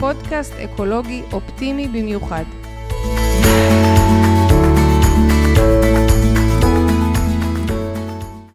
פודקאסט אקולוגי אופטימי במיוחד.